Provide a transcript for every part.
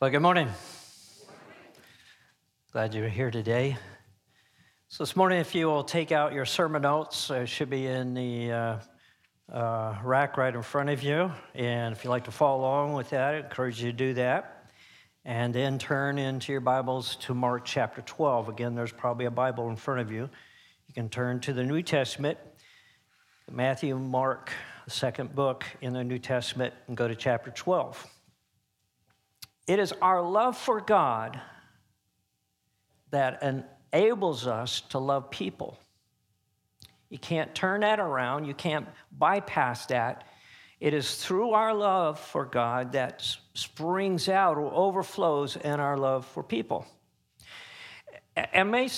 Well, good morning. Glad you're here today. So, this morning, if you will take out your sermon notes, it should be in the uh, uh, rack right in front of you. And if you'd like to follow along with that, I encourage you to do that. And then turn into your Bibles to Mark chapter 12. Again, there's probably a Bible in front of you. You can turn to the New Testament, Matthew, Mark, the second book in the New Testament, and go to chapter 12. It is our love for God that enables us to love people. You can't turn that around, you can't bypass that. It is through our love for God that springs out or overflows in our love for people. And may,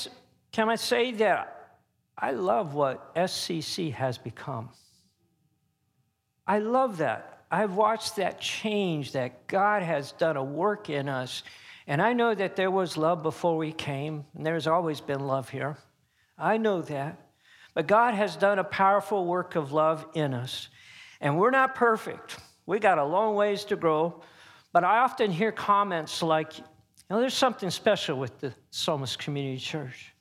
can I say that I love what SCC has become? I love that. I've watched that change that God has done a work in us. And I know that there was love before we came, and there's always been love here. I know that. But God has done a powerful work of love in us. And we're not perfect. We got a long ways to grow. But I often hear comments like, you know, there's something special with the Psalmist Community Church.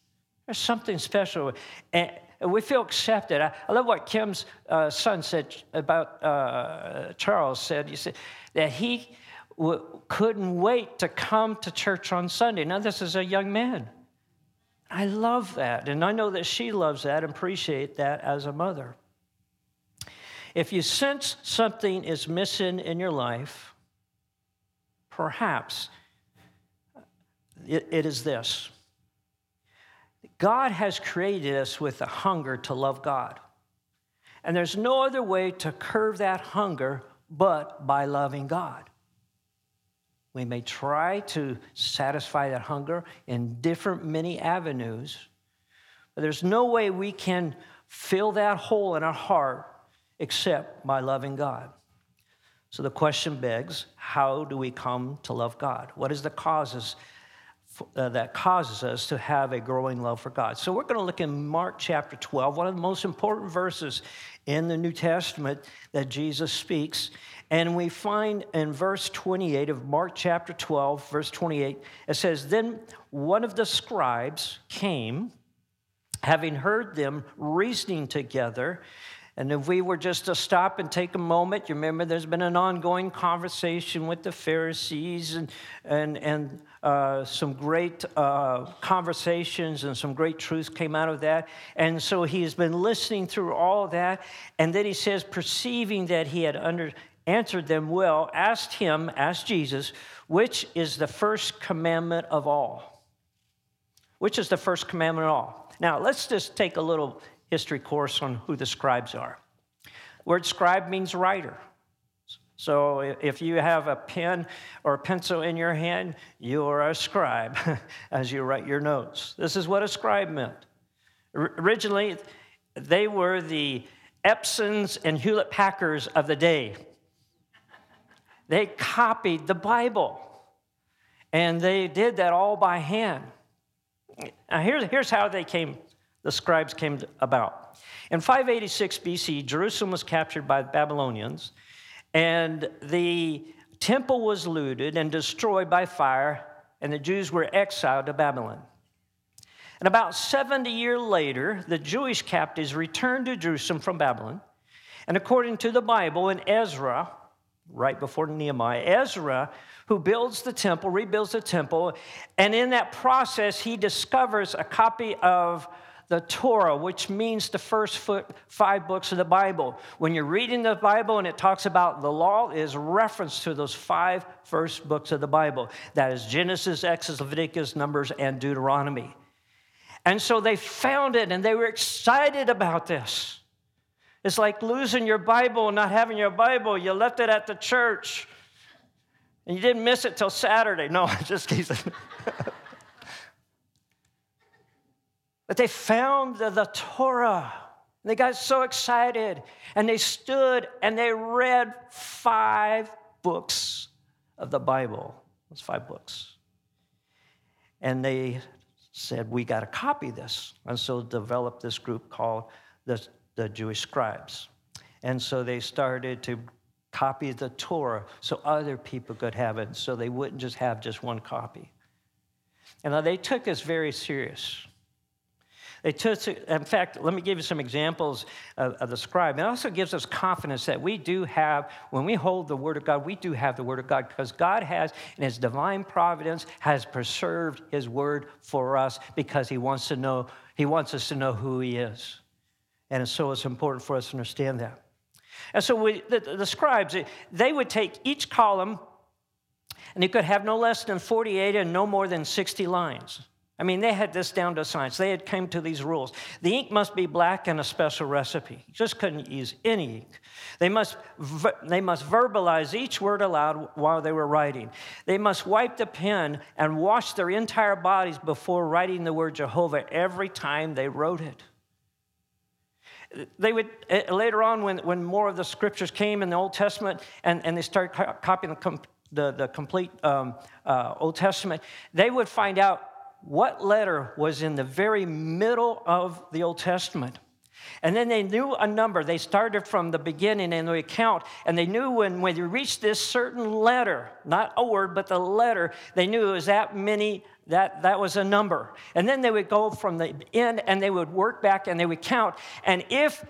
There's something special. And, we feel accepted. I, I love what Kim's uh, son said about uh, Charles said. He said that he w- couldn't wait to come to church on Sunday. Now, this is a young man. I love that. And I know that she loves that and appreciate that as a mother. If you sense something is missing in your life, perhaps it, it is this God has created us with a hunger to love God. And there's no other way to curb that hunger but by loving God. We may try to satisfy that hunger in different, many avenues, but there's no way we can fill that hole in our heart except by loving God. So the question begs how do we come to love God? What is the causes uh, that causes us to have a growing love for God. So we're going to look in Mark chapter 12, one of the most important verses in the New Testament that Jesus speaks. And we find in verse 28 of Mark chapter 12, verse 28, it says, Then one of the scribes came, having heard them reasoning together. And if we were just to stop and take a moment, you remember there's been an ongoing conversation with the Pharisees and, and, and uh, some great uh, conversations and some great truths came out of that. And so he has been listening through all of that. And then he says, perceiving that he had under, answered them well, asked him, asked Jesus, which is the first commandment of all? Which is the first commandment of all? Now, let's just take a little history course on who the scribes are. The word scribe means writer. So if you have a pen or a pencil in your hand, you're a scribe as you write your notes. This is what a scribe meant. Originally, they were the Epsons and Hewlett Packards of the day. They copied the Bible, and they did that all by hand. Now, here's, here's how they came, the scribes came about. In 586 BC, Jerusalem was captured by the Babylonians. And the temple was looted and destroyed by fire, and the Jews were exiled to Babylon. And about 70 years later, the Jewish captives returned to Jerusalem from Babylon. And according to the Bible in Ezra, right before Nehemiah, Ezra, who builds the temple, rebuilds the temple, and in that process, he discovers a copy of the Torah, which means the first five books of the Bible. When you're reading the Bible and it talks about the law, is reference to those five first books of the Bible. That is Genesis, Exodus, Leviticus, Numbers, and Deuteronomy. And so they found it and they were excited about this. It's like losing your Bible and not having your Bible. You left it at the church and you didn't miss it till Saturday. No, I just kidding. But they found the, the Torah. They got so excited and they stood and they read five books of the Bible. Those five books. And they said, We got to copy this. And so developed this group called the, the Jewish scribes. And so they started to copy the Torah so other people could have it, so they wouldn't just have just one copy. And they took this very serious. They in fact, let me give you some examples of, of, the scribe. It also gives us confidence that we do have, when we hold the Word of God, we do have the Word of God because God has, in His divine providence, has preserved His Word for us because He wants to know, He wants us to know who He is. And so it's important for us to understand that. And so we, the, the scribes, they would take each column and it could have no less than 48 and no more than 60 lines. I mean, they had this down to science. They had came to these rules. The ink must be black and a special recipe. You just couldn't use any ink. They must, they must verbalize each word aloud while they were writing. They must wipe the pen and wash their entire bodies before writing the word Jehovah every time they wrote it. They would, eh, later on, when, when more of the scriptures came in the Old Testament and, and they started copying the, the, the complete um, uh, Old Testament, they would find out what letter was in the very middle of the Old Testament. And then they knew a number. They started from the beginning and they count, and they knew when, when you reached this certain letter, not a word, but the letter, they knew it was that many, that, that was a number. And then they would go from the end and they would work back and they would count. And if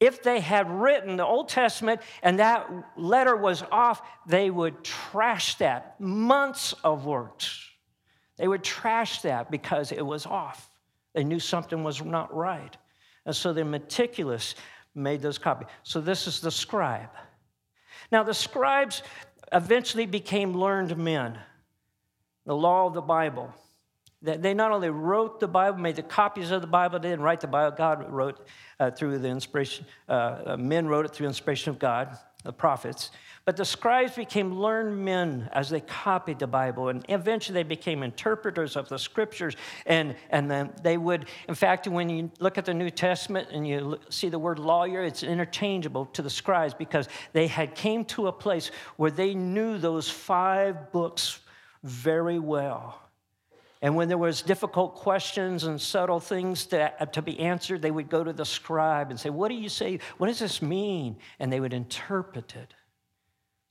if they had written the Old Testament and that letter was off, they would trash that. Months of works. They would trash that because it was off. They knew something was not right. And so they meticulous made those copies. So this is the scribe. Now, the scribes eventually became learned men, the law of the Bible. They not only wrote the Bible, made the copies of the Bible, they didn't write the Bible. God wrote uh, through the inspiration, uh, uh men wrote it through inspiration of God, the prophets. But the scribes became learned men as they copied the Bible, and eventually they became interpreters of the scriptures. And, and then they would, in fact, when you look at the New Testament and you see the word lawyer, it's interchangeable to the scribes because they had came to a place where they knew those five books very well. And when there was difficult questions and subtle things to, to be answered, they would go to the scribe and say, What do you say? What does this mean? And they would interpret it.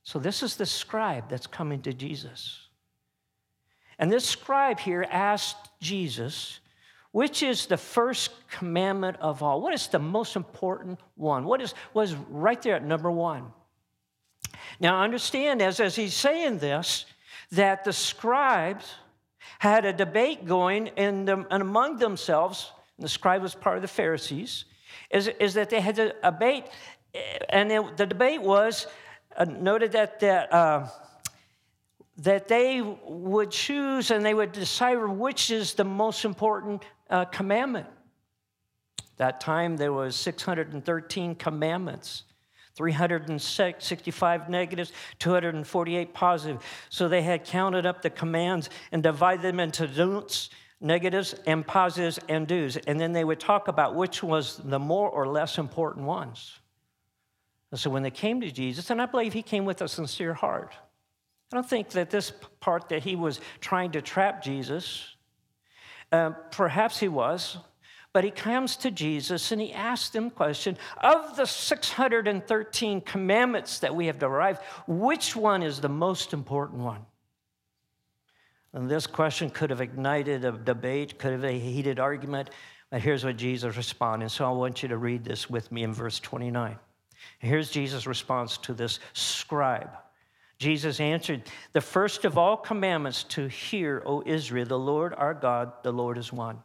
So, this is the scribe that's coming to Jesus. And this scribe here asked Jesus, which is the first commandment of all? What is the most important one? What is was right there at number one? Now, understand as, as he's saying this, that the scribes had a debate going in them, and among themselves, and the scribe was part of the Pharisees, is, is that they had a debate, and it, the debate was uh, noted that, that, uh, that they would choose and they would decide which is the most important uh, commandment. That time there was 613 commandments. 365 negatives, 248 positive. So they had counted up the commands and divided them into don'ts, negatives, and positives and do's. And then they would talk about which was the more or less important ones. And so when they came to Jesus, and I believe he came with a sincere heart, I don't think that this part that he was trying to trap Jesus, uh, perhaps he was, but he comes to Jesus and he asks him question of the 613 commandments that we have derived, which one is the most important one? And this question could have ignited a debate, could have a heated argument, but here's what Jesus responded. So I want you to read this with me in verse 29. Here's Jesus' response to this scribe. Jesus answered, The first of all commandments to hear, O Israel, the Lord our God, the Lord is one.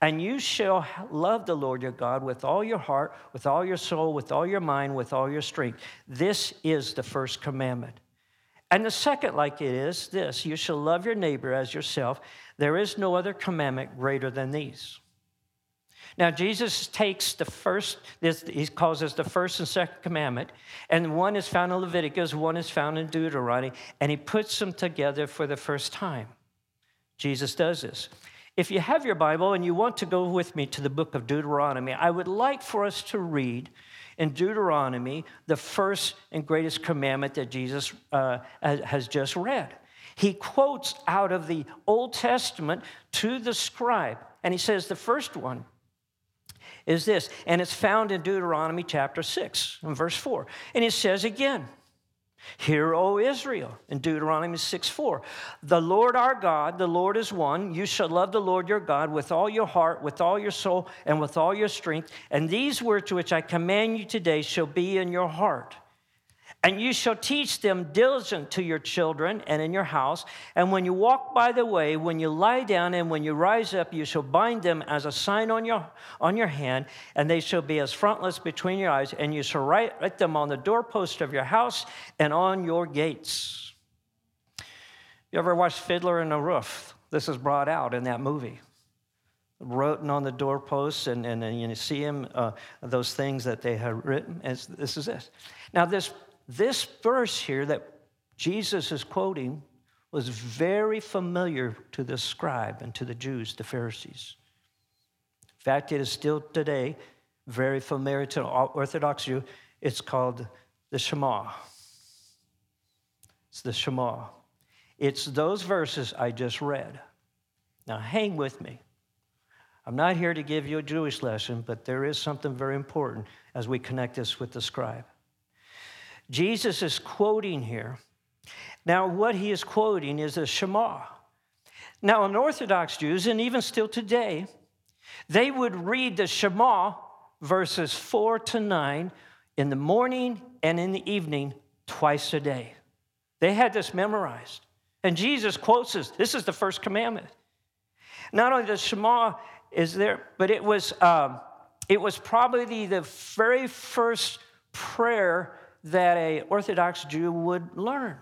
And you shall love the Lord your God with all your heart, with all your soul, with all your mind, with all your strength. This is the first commandment. And the second, like it is, this you shall love your neighbor as yourself. There is no other commandment greater than these. Now, Jesus takes the first, this, he calls this the first and second commandment, and one is found in Leviticus, one is found in Deuteronomy, and he puts them together for the first time. Jesus does this. If you have your Bible and you want to go with me to the book of Deuteronomy, I would like for us to read in Deuteronomy the first and greatest commandment that Jesus uh, has just read. He quotes out of the Old Testament to the scribe, and he says the first one is this, and it's found in Deuteronomy chapter 6 and verse 4. And it says again, Hear, O Israel, in Deuteronomy 6 4. The Lord our God, the Lord is one. You shall love the Lord your God with all your heart, with all your soul, and with all your strength. And these words which I command you today shall be in your heart. And you shall teach them diligent to your children and in your house. And when you walk by the way, when you lie down and when you rise up, you shall bind them as a sign on your, on your hand, and they shall be as frontlets between your eyes. And you shall write, write them on the doorpost of your house and on your gates. You ever watched Fiddler in the Roof? This is brought out in that movie written on the doorposts, and, and, and you see him, uh, those things that they had written. And this is this. Now, this this verse here that Jesus is quoting was very familiar to the scribe and to the Jews, the Pharisees. In fact, it is still today very familiar to Orthodox Jew. It's called the Shema. It's the Shema. It's those verses I just read. Now, hang with me. I'm not here to give you a Jewish lesson, but there is something very important as we connect this with the scribe. Jesus is quoting here. Now, what he is quoting is a Shema. Now, in Orthodox Jews, and even still today, they would read the Shema, verses 4 to 9, in the morning and in the evening, twice a day. They had this memorized. And Jesus quotes this. This is the first commandment. Not only the Shema is there, but it was, um, it was probably the very first prayer that a Orthodox Jew would learn.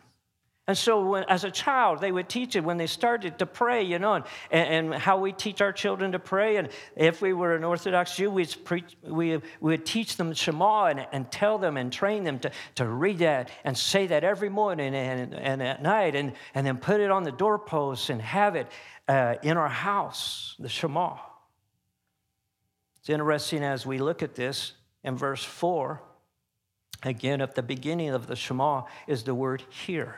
And so, when, as a child, they would teach it when they started to pray, you know, and, and, how we teach our children to pray. And if we were an Orthodox Jew, we'd preach, we, we would teach them Shema and, and tell them and train them to, to read that and say that every morning and, and at night, and, and then put it on the doorposts and have it uh, in our house, the Shema. It's interesting as we look at this in verse 4 Again, at the beginning of the Shema is the word hear.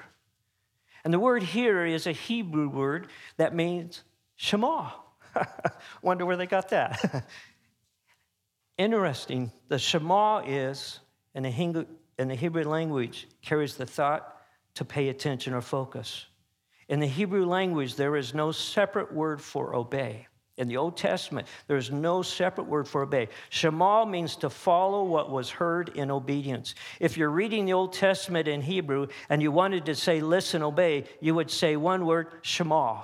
And the word hear is a Hebrew word that means Shema. Wonder where they got that. Interesting, the Shema is, in the, in the Hebrew language, carries the thought to pay attention or focus. In the Hebrew language, there is no separate word for obey. In the Old Testament, there's no separate word for obey. Shema means to follow what was heard in obedience. If you're reading the Old Testament in Hebrew and you wanted to say listen, obey, you would say one word, Shema,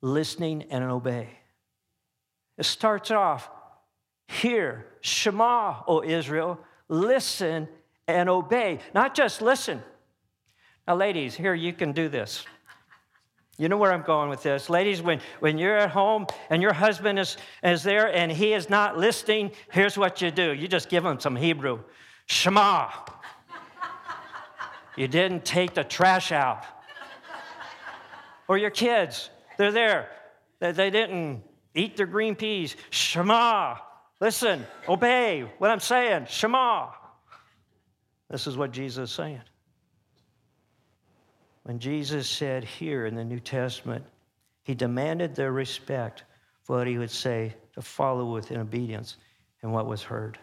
listening and obey. It starts off, hear, Shema, O Israel, listen and obey. Not just listen. Now, ladies, here you can do this. You know where I'm going with this. Ladies, when, when you're at home and your husband is, is there and he is not listening, here's what you do you just give him some Hebrew Shema. you didn't take the trash out. Or your kids, they're there. They, they didn't eat their green peas. Shema. Listen, obey what I'm saying. Shema. This is what Jesus is saying. When Jesus said here in the New Testament, he demanded their respect for what he would say to follow with in obedience and what was heard.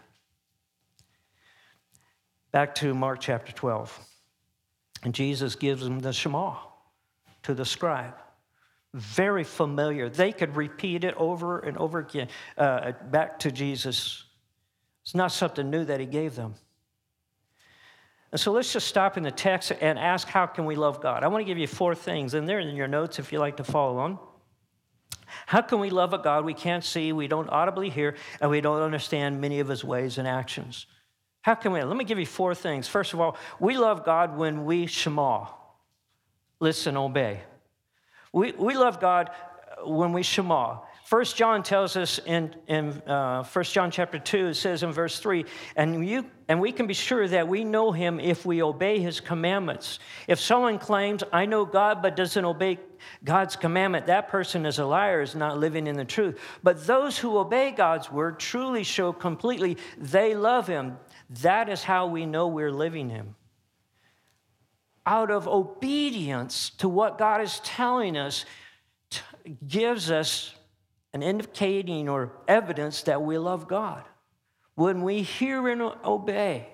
Back to Mark chapter 12. And Jesus gives them the Shema to the scribe. Very familiar. They could repeat it over and over again. Uh, back to Jesus. It's not something new that he gave them. And so let's just stop in the text and ask how can we love God? I want to give you four things, and they're in your notes if you like to follow on. How can we love a God we can't see, we don't audibly hear, and we don't understand many of his ways and actions? How can we? Let me give you four things. First of all, we love God when we shema, listen, obey. We, we love God when we shema. First John tells us in, in uh, 1 John chapter 2, it says in verse 3, and, you, and we can be sure that we know him if we obey his commandments. If someone claims, I know God, but doesn't obey God's commandment, that person is a liar, is not living in the truth. But those who obey God's word truly show completely they love him. That is how we know we're living him. Out of obedience to what God is telling us, gives us an indicating or evidence that we love God. When we hear and obey,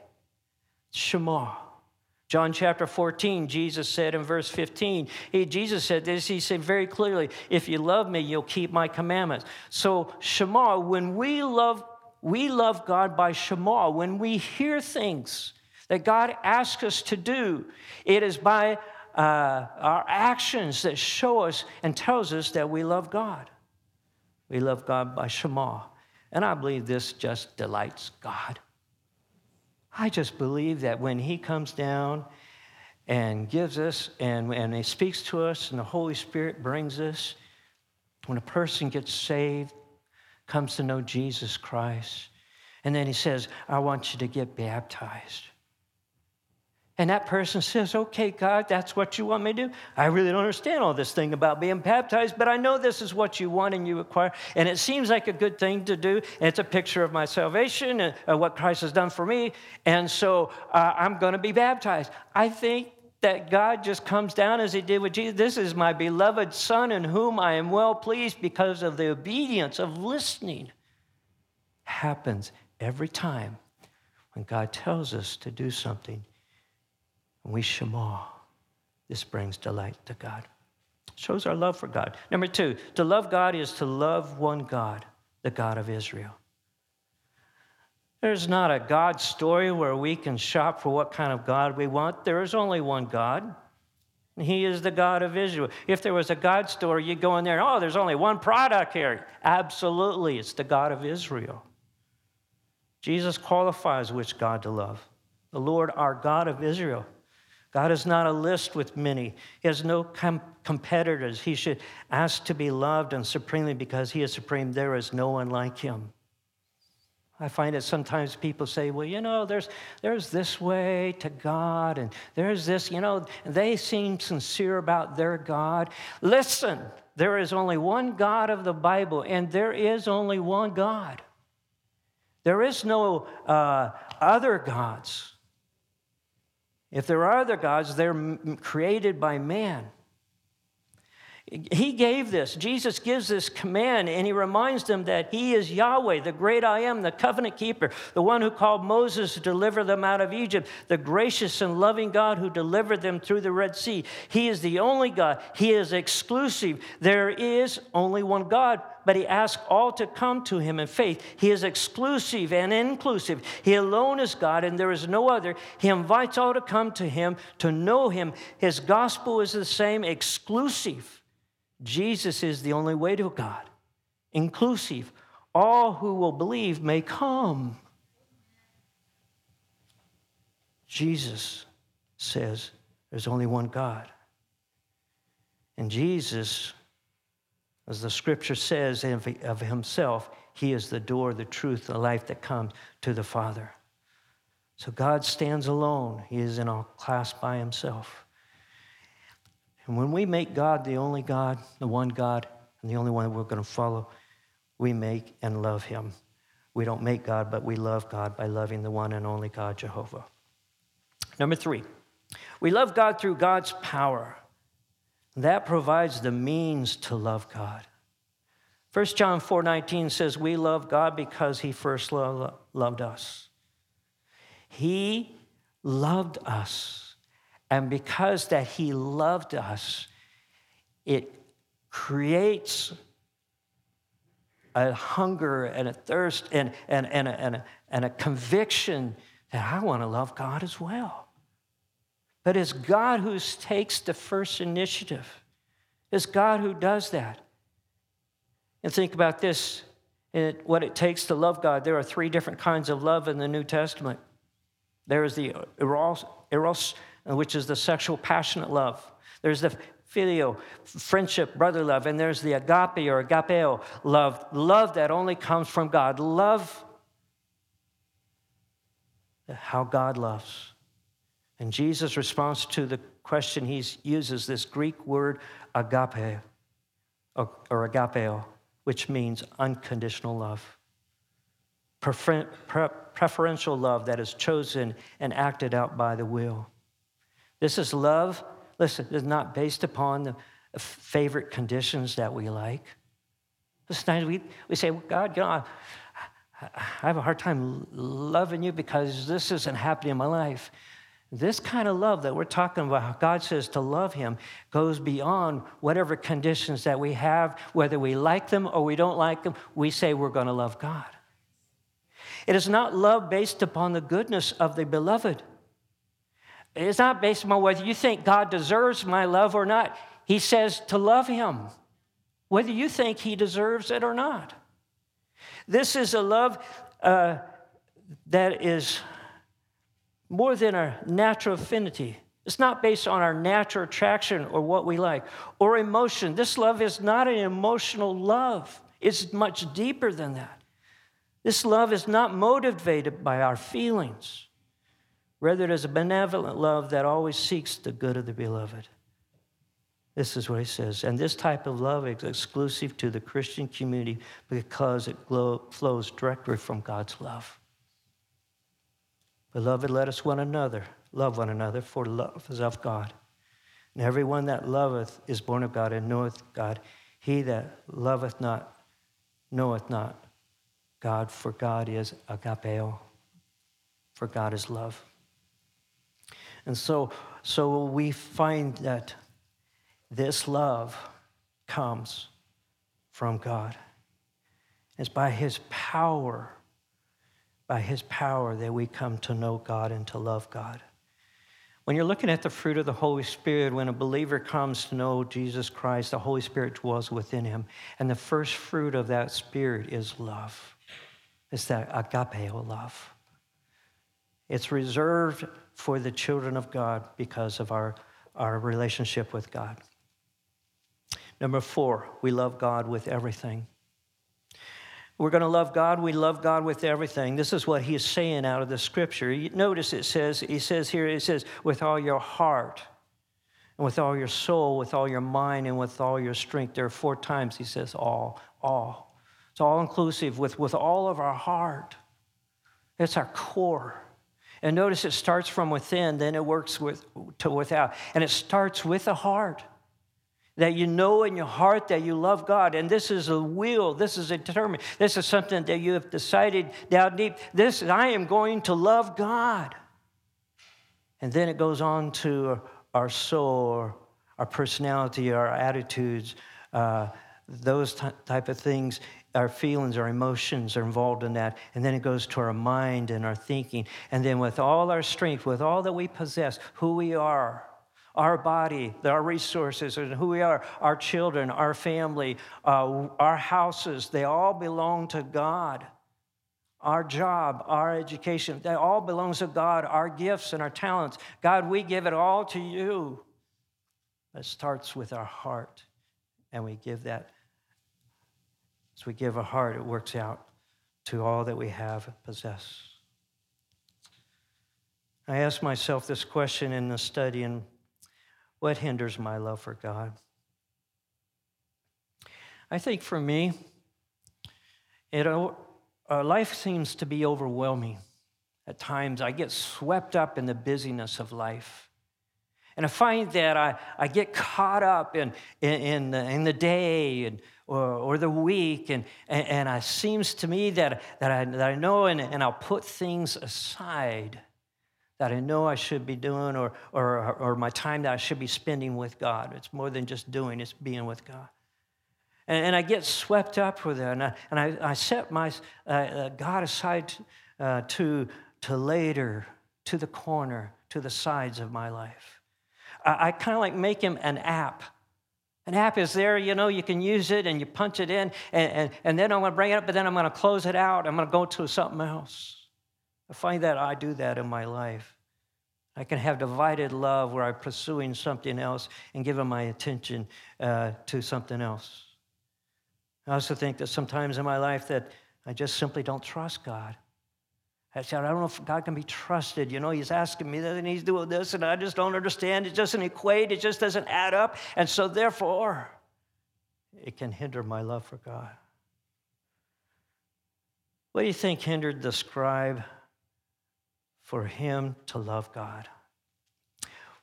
Shema. John chapter 14, Jesus said in verse 15, he, Jesus said this, he said very clearly, if you love me, you'll keep my commandments. So, Shema, when we love, we love God by Shema. When we hear things that God asks us to do, it is by uh, our actions that show us and tells us that we love God. We love God by Shema. And I believe this just delights God. I just believe that when He comes down and gives us and, and He speaks to us and the Holy Spirit brings us, when a person gets saved, comes to know Jesus Christ, and then He says, I want you to get baptized. And that person says, Okay, God, that's what you want me to do. I really don't understand all this thing about being baptized, but I know this is what you want and you require. And it seems like a good thing to do. And it's a picture of my salvation and what Christ has done for me. And so uh, I'm going to be baptized. I think that God just comes down as he did with Jesus. This is my beloved Son in whom I am well pleased because of the obedience of listening. Happens every time when God tells us to do something and we shema, this brings delight to God. Shows our love for God. Number two, to love God is to love one God, the God of Israel. There's not a God story where we can shop for what kind of God we want. There is only one God. He is the God of Israel. If there was a God story, you'd go in there, oh, there's only one product here. Absolutely, it's the God of Israel. Jesus qualifies which God to love. The Lord, our God of Israel. God is not a list with many. He has no com- competitors. He should ask to be loved and supremely because He is supreme. There is no one like Him. I find that sometimes people say, well, you know, there's, there's this way to God, and there's this, you know, they seem sincere about their God. Listen, there is only one God of the Bible, and there is only one God. There is no uh, other gods. If there are other gods, they're created by man. He gave this. Jesus gives this command, and he reminds them that he is Yahweh, the great I am, the covenant keeper, the one who called Moses to deliver them out of Egypt, the gracious and loving God who delivered them through the Red Sea. He is the only God. He is exclusive. There is only one God, but he asks all to come to him in faith. He is exclusive and inclusive. He alone is God, and there is no other. He invites all to come to him, to know him. His gospel is the same, exclusive. Jesus is the only way to God, inclusive. All who will believe may come. Jesus says there's only one God. And Jesus, as the scripture says of himself, he is the door, the truth, the life that comes to the Father. So God stands alone. He is in a class by himself. And when we make God the only God, the one God, and the only one that we're going to follow, we make and love him. We don't make God, but we love God by loving the one and only God, Jehovah. Number three, we love God through God's power. That provides the means to love God. 1 John 4:19 says we love God because he first loved us. He loved us and because that he loved us, it creates a hunger and a thirst and, and, and, a, and, a, and a conviction that I want to love God as well. But it's God who takes the first initiative. It's God who does that. And think about this it, what it takes to love God. There are three different kinds of love in the New Testament. There is the eros, eros which is the sexual passionate love. There's the phileo, friendship, brother love, and there's the agape or agapeo love, love that only comes from God. Love how God loves. And Jesus' response to the question, he uses this Greek word agape or, or agapeo, which means unconditional love. Prefer, pre, preferential love that is chosen and acted out by the will. This is love, listen, is not based upon the favorite conditions that we like. Sometimes we, we say, God, you know, I, I have a hard time loving you because this isn't happening in my life. This kind of love that we're talking about, God says to love Him, goes beyond whatever conditions that we have, whether we like them or we don't like them, we say we're going to love God. It is not love based upon the goodness of the beloved. It's not based on whether you think God deserves my love or not. He says to love Him, whether you think He deserves it or not. This is a love uh, that is more than our natural affinity. It's not based on our natural attraction or what we like or emotion. This love is not an emotional love, it's much deeper than that. This love is not motivated by our feelings. Rather, it is a benevolent love that always seeks the good of the beloved. This is what he says. And this type of love is exclusive to the Christian community because it flows directly from God's love. Beloved, let us one another love one another, for love is of God. And everyone that loveth is born of God and knoweth God. He that loveth not knoweth not God, for God is agapeo, for God is love. And so, so we find that this love comes from God. It's by His power by his power that we come to know God and to love God. When you're looking at the fruit of the Holy Spirit, when a believer comes to know Jesus Christ, the Holy Spirit dwells within him. And the first fruit of that Spirit is love. It's that agapeo love. It's reserved for the children of God because of our, our relationship with God. Number four, we love God with everything. We're going to love God. We love God with everything. This is what he's saying out of the scripture. Notice it says, he says here, it says, with all your heart, and with all your soul, with all your mind, and with all your strength. There are four times he says all, all. It's all inclusive with, with all of our heart. It's our core. And notice it starts from within, then it works with, to without. And it starts with the heart that you know in your heart that you love God. And this is a will, this is a determined, this is something that you have decided down deep. This, I am going to love God. And then it goes on to our soul, our personality, our attitudes, uh, those t- type of things. Our feelings, our emotions are involved in that. And then it goes to our mind and our thinking. And then with all our strength, with all that we possess, who we are, our body, our resources, and who we are, our children, our family, uh, our houses, they all belong to God. Our job, our education, that all belongs to God, our gifts and our talents. God, we give it all to you. It starts with our heart, and we give that. As we give a heart, it works out to all that we have and possess. I asked myself this question in the study, and what hinders my love for God? I think for me, it, uh, life seems to be overwhelming. At times, I get swept up in the busyness of life. And I find that I, I get caught up in, in, in, the, in the day and, or, or the week, and, and, and it seems to me that, that, I, that I know, and, and I'll put things aside that I know I should be doing or, or, or my time that I should be spending with God. It's more than just doing, it's being with God. And, and I get swept up with it, and I, and I, I set my uh, uh, God aside uh, to, to later, to the corner, to the sides of my life. I, kind of like make him an app. An app is there, you know, you can use it and you punch it in, and, and, and then I'm going to bring it up, but then I'm going to close it out. I'm going to go to something else. I find that I do that in my life. I can have divided love where I'm pursuing something else and giving my attention uh, to something else. I also think that sometimes in my life that I just simply don't trust God. I said, I don't know if God can be trusted. You know, He's asking me that and He's doing this, and I just don't understand. It doesn't equate, it just doesn't add up. And so, therefore, it can hinder my love for God. What do you think hindered the scribe for him to love God?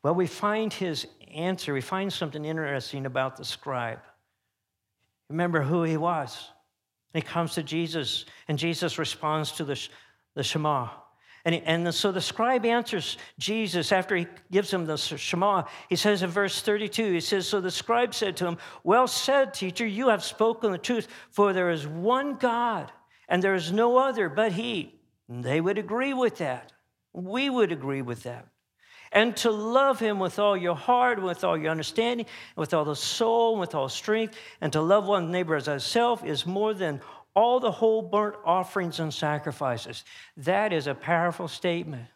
Well, we find his answer. We find something interesting about the scribe. Remember who he was. he comes to Jesus, and Jesus responds to the, the Shema. And, and so the scribe answers Jesus after he gives him the Shema. He says in verse 32, he says, So the scribe said to him, Well said, teacher, you have spoken the truth, for there is one God, and there is no other but he. And they would agree with that. We would agree with that. And to love him with all your heart, with all your understanding, with all the soul, with all strength, and to love one neighbor as thyself is more than all the whole burnt offerings and sacrifices. That is a powerful statement.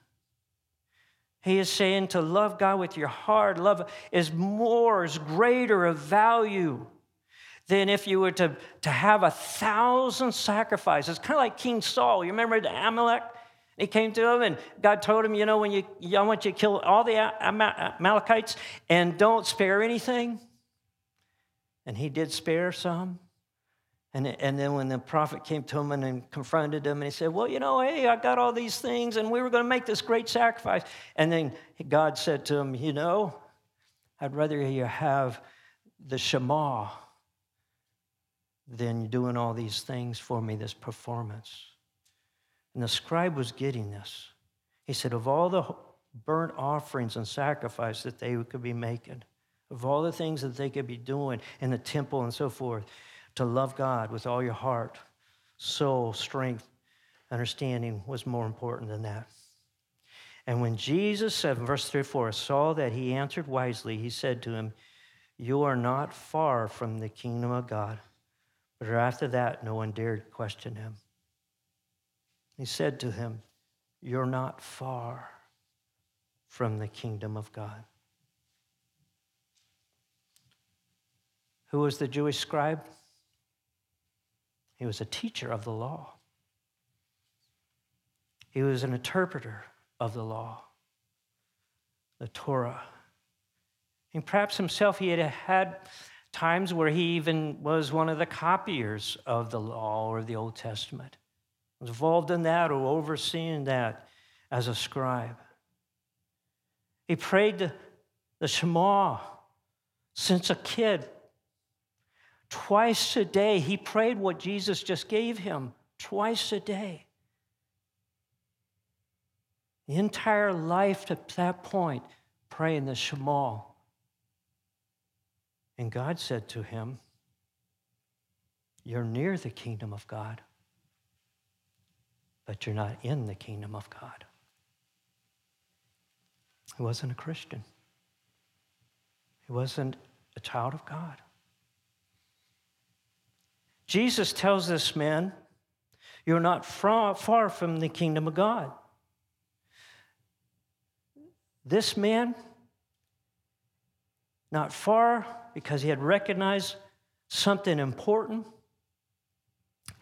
He is saying to love God with your heart, love is more, is greater of value than if you were to, to have a thousand sacrifices. Kind of like King Saul. You remember the Amalek? He came to him and God told him, you know, when you, I want you to kill all the Amalekites and don't spare anything. And he did spare some. And, and then when the prophet came to him and, and confronted him, and he said, Well, you know, hey, I got all these things, and we were going to make this great sacrifice. And then God said to him, You know, I'd rather you have the Shema than doing all these things for me, this performance. And the scribe was getting this. He said, Of all the burnt offerings and sacrifice that they could be making, of all the things that they could be doing in the temple and so forth, to love God with all your heart, soul, strength, understanding was more important than that. And when Jesus said, verse 34, saw that he answered wisely, he said to him, You are not far from the kingdom of God. But after that, no one dared question him. He said to him, You're not far from the kingdom of God. Who was the Jewish scribe? He was a teacher of the law. He was an interpreter of the law, the Torah. And perhaps himself, he had had times where he even was one of the copiers of the law or the Old Testament. Was involved in that or overseeing that as a scribe. He prayed the, the Shema since a kid. Twice a day, he prayed what Jesus just gave him, twice a day. The entire life to that point, praying the Shema. And God said to him, You're near the kingdom of God, but you're not in the kingdom of God. He wasn't a Christian, he wasn't a child of God. Jesus tells this man, You're not far from the kingdom of God. This man, not far because he had recognized something important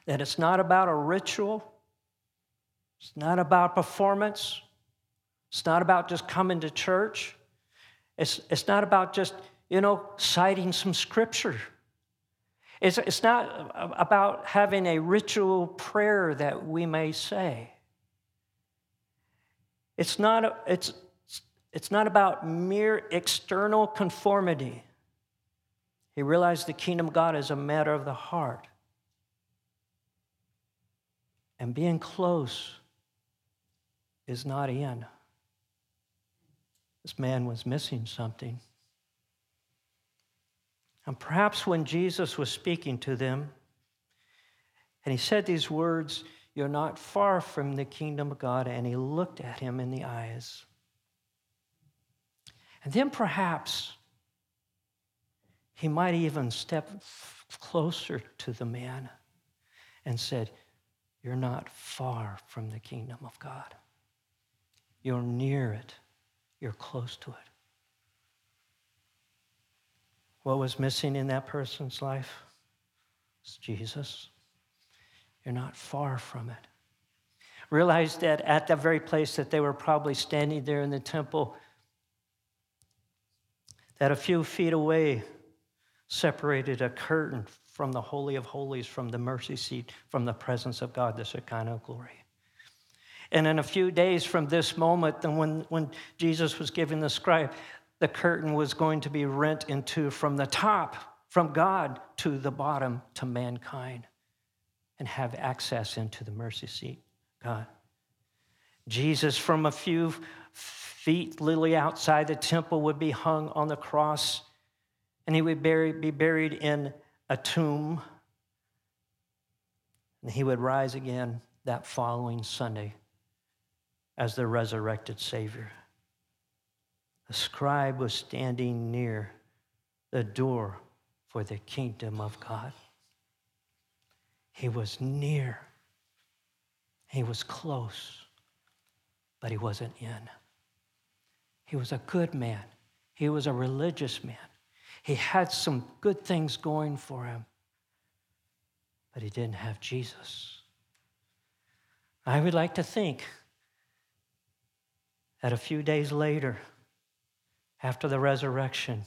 that it's not about a ritual, it's not about performance, it's not about just coming to church, it's, it's not about just, you know, citing some scripture. It's, it's not about having a ritual prayer that we may say. It's not, it's, it's not about mere external conformity. He realized the kingdom of God is a matter of the heart. And being close is not in. This man was missing something. And perhaps when Jesus was speaking to them, and he said these words, You're not far from the kingdom of God, and he looked at him in the eyes. And then perhaps he might even step closer to the man and said, You're not far from the kingdom of God. You're near it. You're close to it. What was missing in that person's life? It's Jesus. You're not far from it. Realize that at the very place that they were probably standing there in the temple, that a few feet away separated a curtain from the Holy of Holies, from the mercy seat, from the presence of God, the Shekinah glory. And in a few days from this moment, and when, when Jesus was giving the scribe, the curtain was going to be rent in two from the top, from God, to the bottom, to mankind, and have access into the mercy seat, God. Jesus, from a few feet literally outside the temple, would be hung on the cross and he would be buried in a tomb. And he would rise again that following Sunday as the resurrected Savior. A scribe was standing near the door for the kingdom of God. He was near, he was close, but he wasn't in. He was a good man, he was a religious man. He had some good things going for him, but he didn't have Jesus. I would like to think that a few days later, after the resurrection,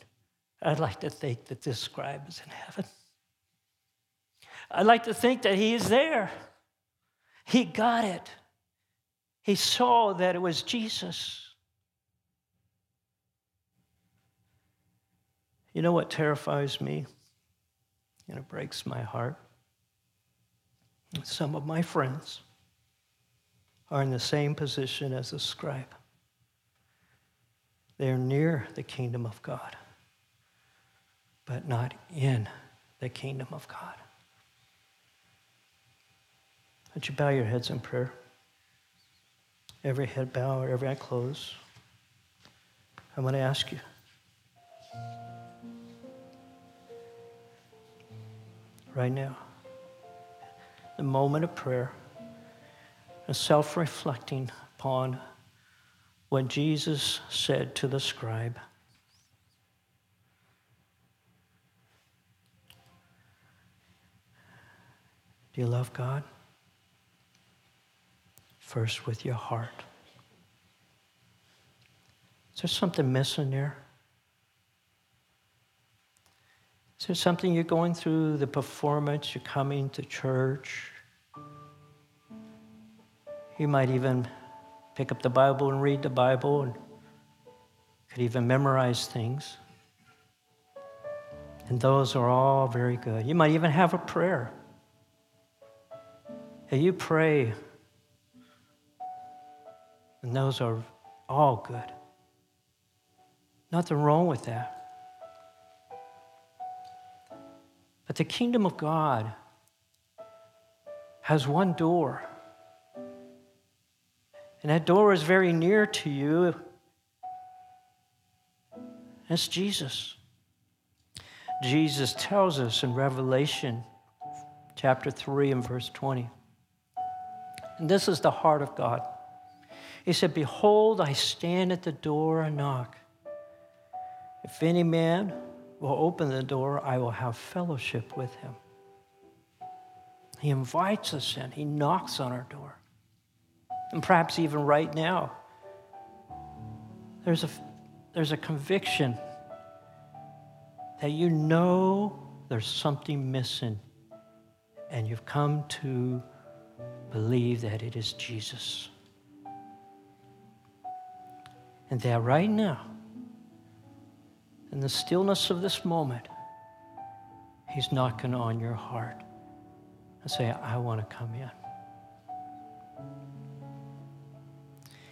I'd like to think that this scribe is in heaven. I'd like to think that he is there. He got it. He saw that it was Jesus. You know what terrifies me? And it breaks my heart. Some of my friends are in the same position as the scribe. They're near the kingdom of God, but not in the kingdom of God. Would you bow your heads in prayer? Every head bow, or every eye close. I want to ask you. right now. The moment of prayer, and self reflecting upon what Jesus said to the scribe. Do you love God? First with your heart. Is there something missing there? Is there something you're going through, the performance, you're coming to church? You might even pick up the Bible and read the Bible and could even memorize things. And those are all very good. You might even have a prayer. Hey, you pray, and those are all good. Nothing wrong with that. But the kingdom of God has one door. And that door is very near to you. It's Jesus. Jesus tells us in Revelation chapter 3 and verse 20. And this is the heart of God. He said, Behold, I stand at the door and knock. If any man will open the door, I will have fellowship with him. He invites us in, he knocks on our door. And perhaps even right now, there's a, there's a conviction that you know there's something missing, and you've come to believe that it is Jesus. And that right now, in the stillness of this moment, He's knocking on your heart and saying, I want to come in.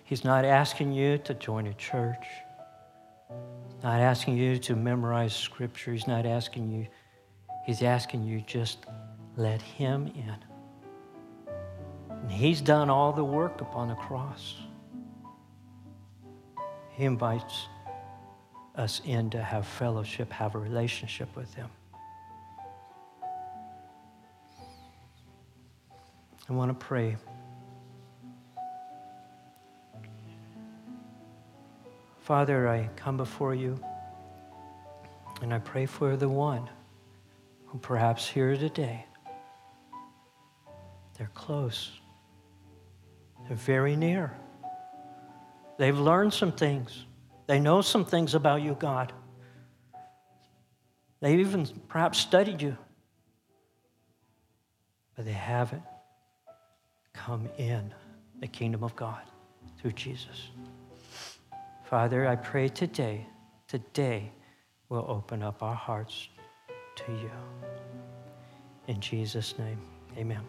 He's not asking you to join a church, He's not asking you to memorize scripture. He's not asking you, He's asking you just let Him in. And He's done all the work upon the cross. He invites us in to have fellowship, have a relationship with Him. I want to pray. Father, I come before you and I pray for the one who perhaps here today, they're close, they're very near, they've learned some things. They know some things about you, God. They even perhaps studied you, but they haven't come in the kingdom of God through Jesus. Father, I pray today, today we'll open up our hearts to you. In Jesus' name, amen.